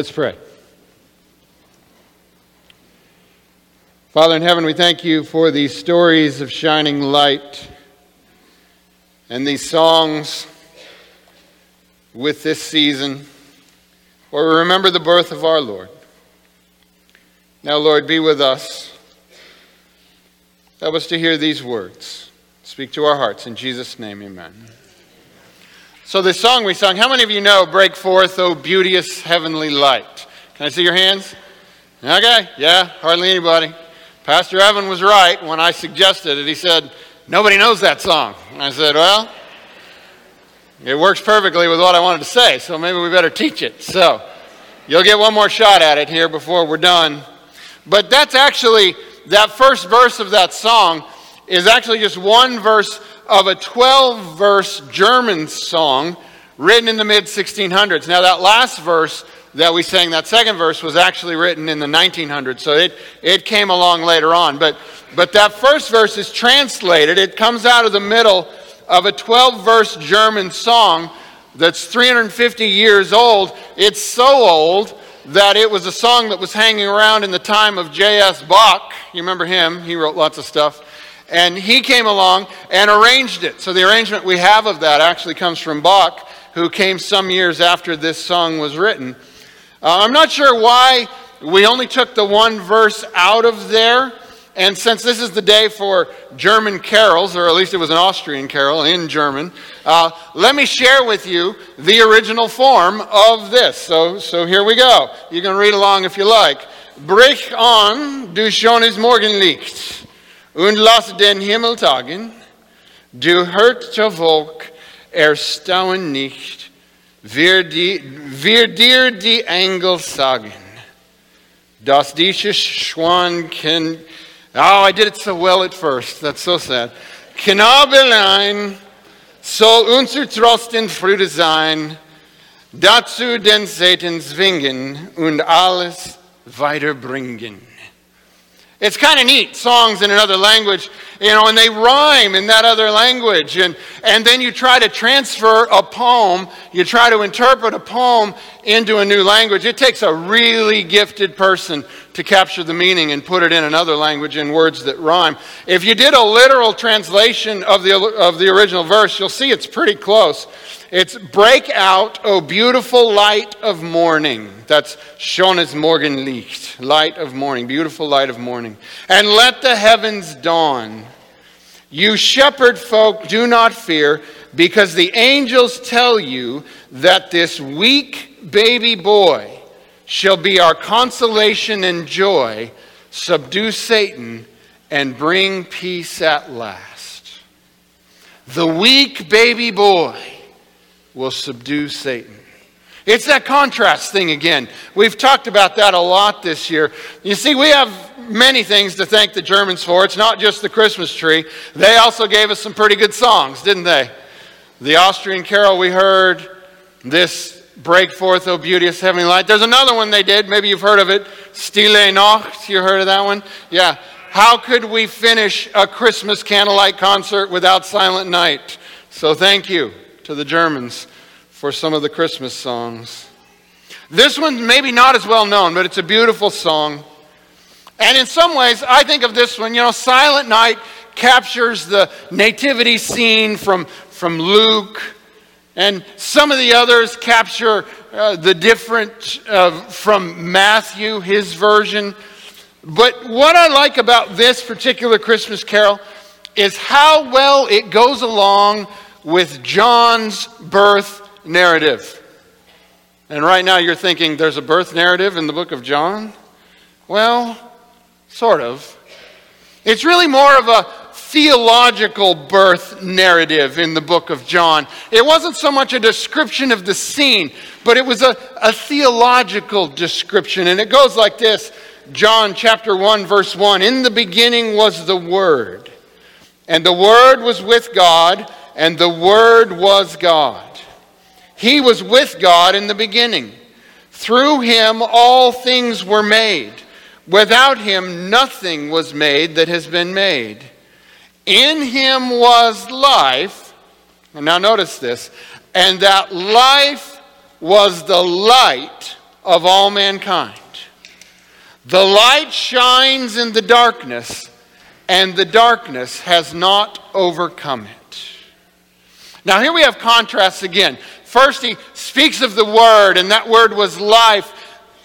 Let's pray. Father in heaven, we thank you for these stories of shining light and these songs with this season, where we remember the birth of our Lord. Now, Lord, be with us. Help us to hear these words. Speak to our hearts. In Jesus' name, amen. So, this song we sung, how many of you know Break Forth, O Beauteous Heavenly Light? Can I see your hands? Okay, yeah, hardly anybody. Pastor Evan was right when I suggested it. He said, Nobody knows that song. I said, Well, it works perfectly with what I wanted to say, so maybe we better teach it. So, you'll get one more shot at it here before we're done. But that's actually, that first verse of that song is actually just one verse of a 12 verse German song written in the mid 1600s. Now, that last verse that we sang, that second verse, was actually written in the 1900s, so it, it came along later on. But, but that first verse is translated, it comes out of the middle of a 12 verse German song that's 350 years old. It's so old that it was a song that was hanging around in the time of J.S. Bach. You remember him? He wrote lots of stuff. And he came along and arranged it. So the arrangement we have of that actually comes from Bach, who came some years after this song was written. Uh, I'm not sure why we only took the one verse out of there. And since this is the day for German carols, or at least it was an Austrian carol in German, uh, let me share with you the original form of this. So, so here we go. You can read along if you like. Brich an, du schönes Morgenlicht und lass den Himmel tagen. Du hört Volk erstaunen nicht, wir, die, wir dir die Engel sagen, dass dieses Schwanken, oh, I did it so well at first, that's so sad. Knabelein soll unser Trost in Freude sein, dazu den Satan zwingen und alles weiterbringen. It's kind of neat, songs in another language, you know, and they rhyme in that other language. And, and then you try to transfer a poem, you try to interpret a poem into a new language. It takes a really gifted person to capture the meaning and put it in another language in words that rhyme. If you did a literal translation of the, of the original verse, you'll see it's pretty close. It's break out, O beautiful light of morning. That's schönes Morgenlicht, light of morning, beautiful light of morning. And let the heavens dawn. You shepherd folk, do not fear, because the angels tell you that this weak baby boy shall be our consolation and joy, subdue Satan, and bring peace at last. The weak baby boy will subdue Satan. It's that contrast thing again. We've talked about that a lot this year. You see, we have many things to thank the Germans for. It's not just the Christmas tree. They also gave us some pretty good songs, didn't they? The Austrian carol we heard, this Break Forth, O Beauteous Heavenly Light. There's another one they did. Maybe you've heard of it. Stille Nacht. You heard of that one? Yeah. How could we finish a Christmas candlelight concert without Silent Night? So thank you to the Germans for some of the Christmas songs. This one's maybe not as well known, but it's a beautiful song. And in some ways, I think of this one, you know, Silent Night captures the nativity scene from, from Luke, and some of the others capture uh, the different uh, from Matthew, his version. But what I like about this particular Christmas carol is how well it goes along with John's birth narrative. And right now you're thinking there's a birth narrative in the book of John? Well, sort of. It's really more of a theological birth narrative in the book of John. It wasn't so much a description of the scene, but it was a, a theological description. And it goes like this John chapter 1, verse 1 In the beginning was the Word, and the Word was with God and the Word was God. He was with God in the beginning. Through him all things were made. Without him nothing was made that has been made. In him was life. And now notice this. And that life was the light of all mankind. The light shines in the darkness, and the darkness has not overcome it. Now, here we have contrasts again. First, he speaks of the Word, and that Word was life.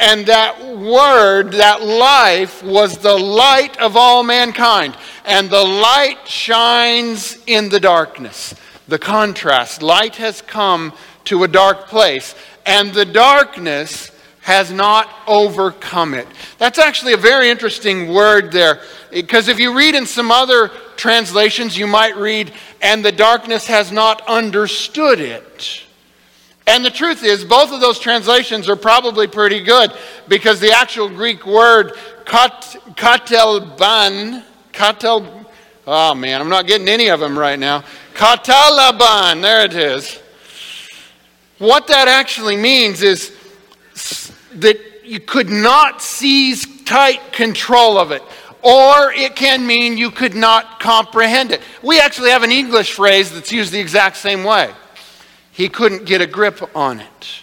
And that Word, that life, was the light of all mankind. And the light shines in the darkness. The contrast light has come to a dark place, and the darkness has not overcome it. That's actually a very interesting word there, because if you read in some other translations, you might read, and the darkness has not understood it. And the truth is, both of those translations are probably pretty good because the actual Greek word kat, katelban, katel, oh man, I'm not getting any of them right now. Katalaban, there it is. What that actually means is that you could not seize tight control of it. Or it can mean you could not comprehend it. We actually have an English phrase that's used the exact same way. He couldn't get a grip on it.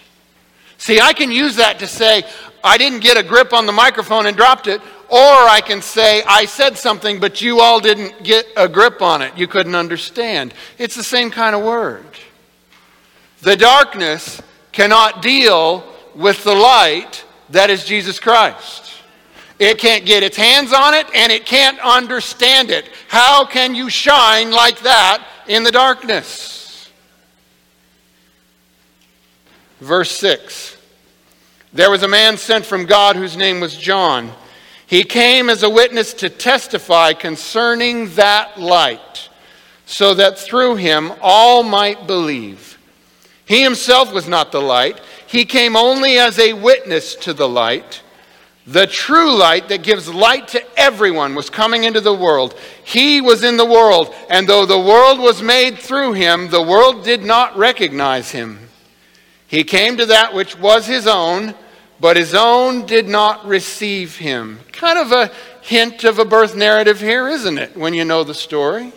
See, I can use that to say, I didn't get a grip on the microphone and dropped it. Or I can say, I said something, but you all didn't get a grip on it. You couldn't understand. It's the same kind of word. The darkness cannot deal with the light that is Jesus Christ. It can't get its hands on it and it can't understand it. How can you shine like that in the darkness? Verse 6 There was a man sent from God whose name was John. He came as a witness to testify concerning that light, so that through him all might believe. He himself was not the light, he came only as a witness to the light. The true light that gives light to everyone was coming into the world. He was in the world, and though the world was made through him, the world did not recognize him. He came to that which was his own, but his own did not receive him. Kind of a hint of a birth narrative here, isn't it, when you know the story?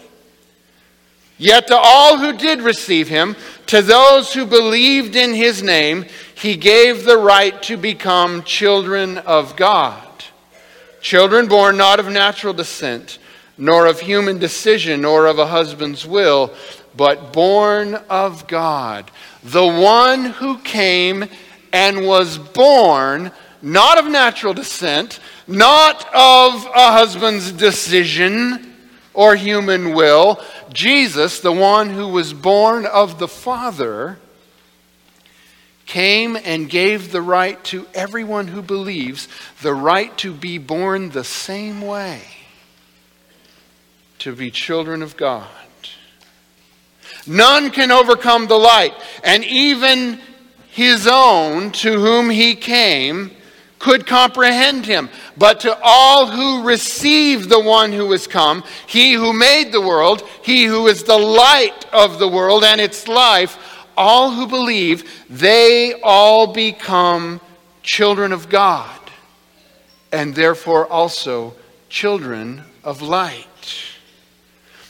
Yet to all who did receive him, to those who believed in his name, he gave the right to become children of God. Children born not of natural descent, nor of human decision, nor of a husband's will, but born of God. The one who came and was born not of natural descent, not of a husband's decision or human will. Jesus, the one who was born of the Father, came and gave the right to everyone who believes the right to be born the same way, to be children of God. None can overcome the light, and even his own to whom he came could comprehend him. But to all who receive the one who has come, he who made the world, he who is the light of the world and its life, all who believe, they all become children of God and therefore also children of light.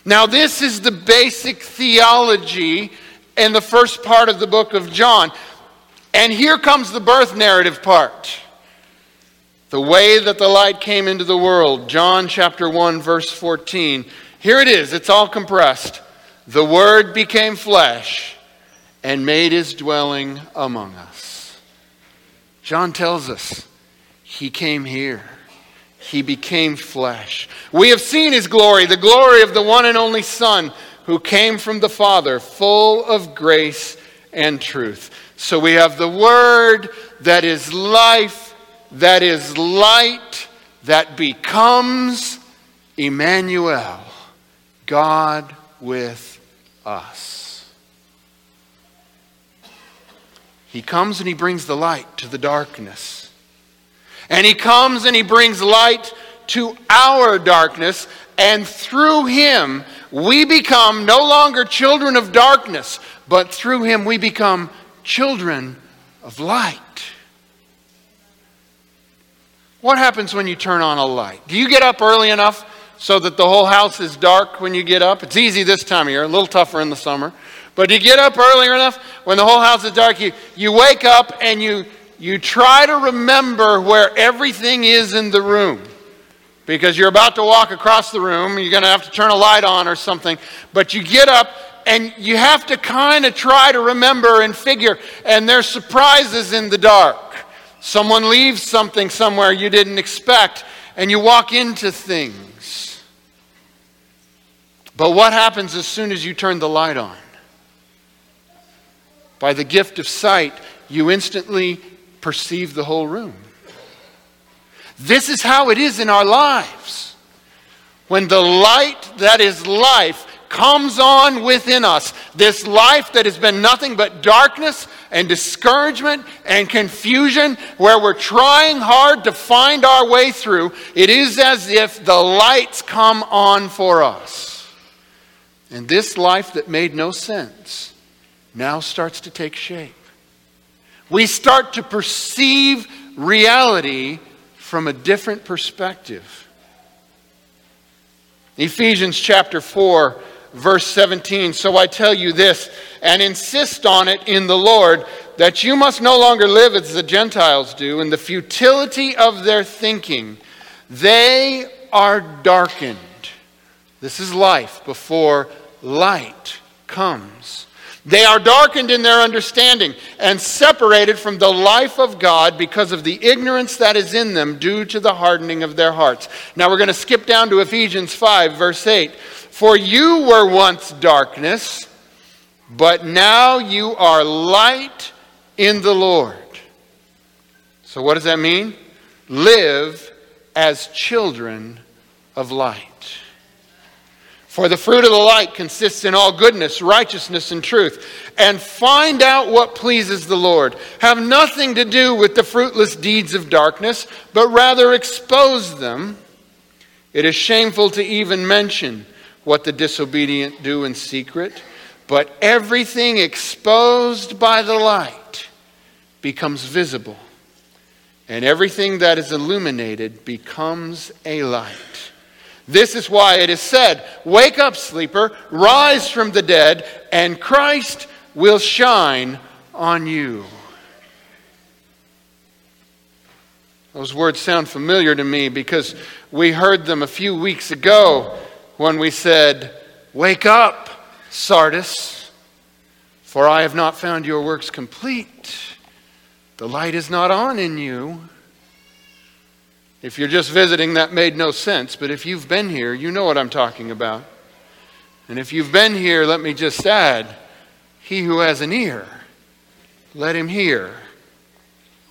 Now, this is the basic theology in the first part of the book of John. And here comes the birth narrative part. The way that the light came into the world. John chapter 1, verse 14. Here it is, it's all compressed. The Word became flesh and made his dwelling among us. John tells us he came here. He became flesh. We have seen his glory, the glory of the one and only Son who came from the Father, full of grace and truth. So we have the Word that is life, that is light, that becomes Emmanuel, God with us. He comes and he brings the light to the darkness. And he comes and he brings light to our darkness, and through him we become no longer children of darkness, but through him we become children of light. What happens when you turn on a light? Do you get up early enough so that the whole house is dark when you get up? It's easy this time of year, a little tougher in the summer. But do you get up early enough when the whole house is dark? You, you wake up and you, you try to remember where everything is in the room because you're about to walk across the room. You're going to have to turn a light on or something. But you get up and you have to kind of try to remember and figure, and there's surprises in the dark. Someone leaves something somewhere you didn't expect, and you walk into things. But what happens as soon as you turn the light on? By the gift of sight, you instantly perceive the whole room. This is how it is in our lives. When the light that is life comes on within us, this life that has been nothing but darkness and discouragement and confusion, where we're trying hard to find our way through, it is as if the lights come on for us. And this life that made no sense now starts to take shape. We start to perceive reality from a different perspective. Ephesians chapter 4, verse 17. So I tell you this, and insist on it in the Lord, that you must no longer live as the Gentiles do in the futility of their thinking. They are darkened. This is life before light comes. They are darkened in their understanding and separated from the life of God because of the ignorance that is in them due to the hardening of their hearts. Now we're going to skip down to Ephesians 5, verse 8. For you were once darkness, but now you are light in the Lord. So what does that mean? Live as children of light. For the fruit of the light consists in all goodness, righteousness, and truth. And find out what pleases the Lord. Have nothing to do with the fruitless deeds of darkness, but rather expose them. It is shameful to even mention what the disobedient do in secret, but everything exposed by the light becomes visible, and everything that is illuminated becomes a light. This is why it is said, Wake up, sleeper, rise from the dead, and Christ will shine on you. Those words sound familiar to me because we heard them a few weeks ago when we said, Wake up, Sardis, for I have not found your works complete. The light is not on in you. If you're just visiting, that made no sense. But if you've been here, you know what I'm talking about. And if you've been here, let me just add he who has an ear, let him hear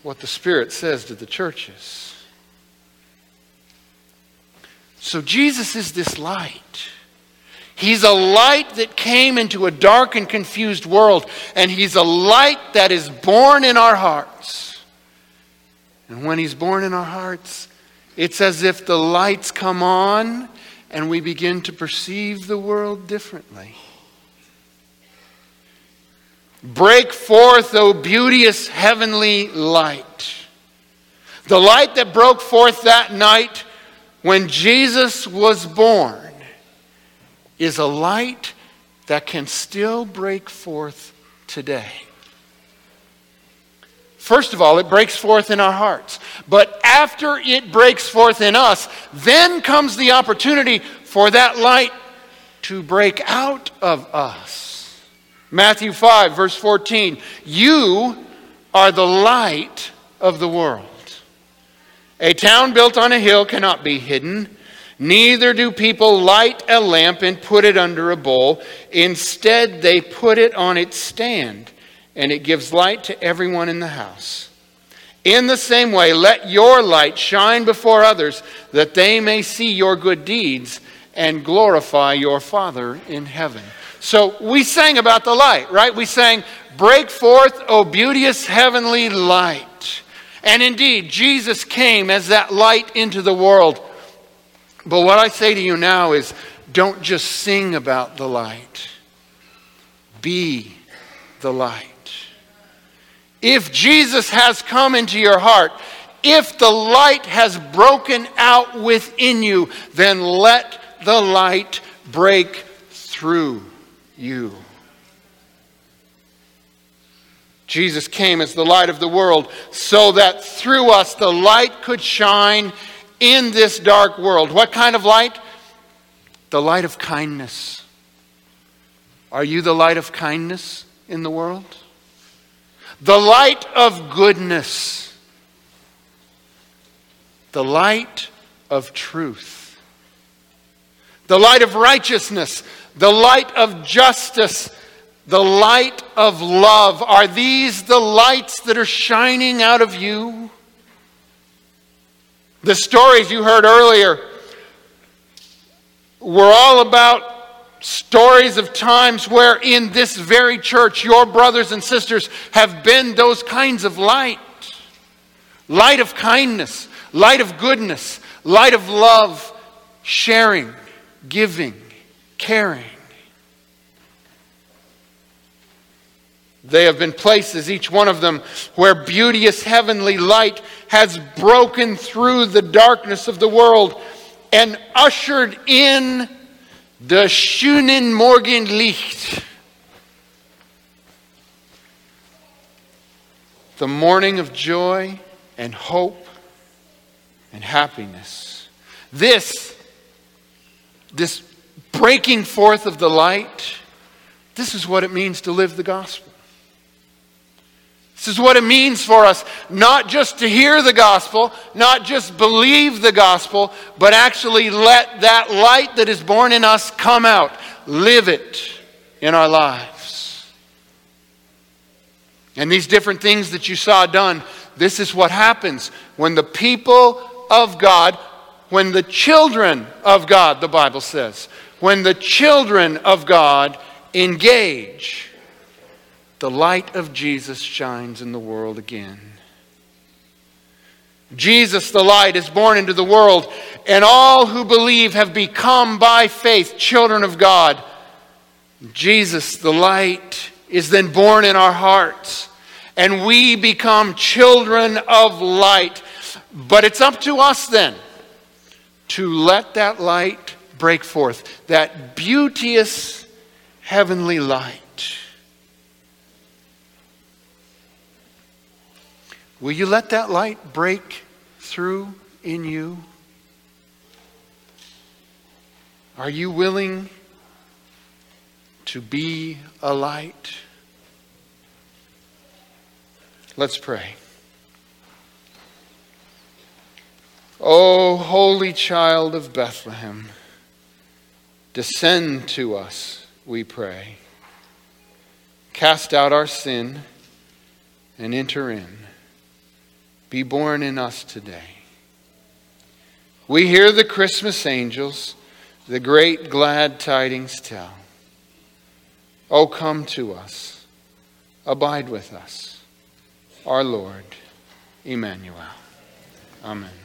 what the Spirit says to the churches. So Jesus is this light. He's a light that came into a dark and confused world, and He's a light that is born in our hearts. And when He's born in our hearts, it's as if the lights come on and we begin to perceive the world differently. Break forth, O beauteous heavenly light. The light that broke forth that night when Jesus was born is a light that can still break forth today. First of all, it breaks forth in our hearts. But after it breaks forth in us, then comes the opportunity for that light to break out of us. Matthew 5, verse 14 You are the light of the world. A town built on a hill cannot be hidden. Neither do people light a lamp and put it under a bowl. Instead, they put it on its stand and it gives light to everyone in the house. In the same way, let your light shine before others, that they may see your good deeds and glorify your Father in heaven. So we sang about the light, right? We sang, Break forth, O beauteous heavenly light. And indeed, Jesus came as that light into the world. But what I say to you now is don't just sing about the light, be the light. If Jesus has come into your heart, if the light has broken out within you, then let the light break through you. Jesus came as the light of the world so that through us the light could shine in this dark world. What kind of light? The light of kindness. Are you the light of kindness in the world? The light of goodness. The light of truth. The light of righteousness. The light of justice the light of love. Are these the lights that are shining out of you? The stories you heard earlier were all about stories of times where in this very church your brothers and sisters have been those kinds of light light of kindness, light of goodness, light of love, sharing, giving, caring. They have been places, each one of them, where beauteous heavenly light has broken through the darkness of the world and ushered in the schönen Morgenlicht. The morning of joy and hope and happiness. This, this breaking forth of the light, this is what it means to live the gospel. This is what it means for us not just to hear the gospel, not just believe the gospel, but actually let that light that is born in us come out. Live it in our lives. And these different things that you saw done, this is what happens when the people of God, when the children of God, the Bible says, when the children of God engage the light of Jesus shines in the world again. Jesus, the light, is born into the world, and all who believe have become by faith children of God. Jesus, the light, is then born in our hearts, and we become children of light. But it's up to us then to let that light break forth, that beauteous heavenly light. Will you let that light break through in you? Are you willing to be a light? Let's pray. O holy child of Bethlehem, descend to us, we pray. Cast out our sin and enter in be born in us today. We hear the Christmas angels, the great glad tidings tell. Oh, come to us, abide with us, our Lord, Emmanuel. Amen.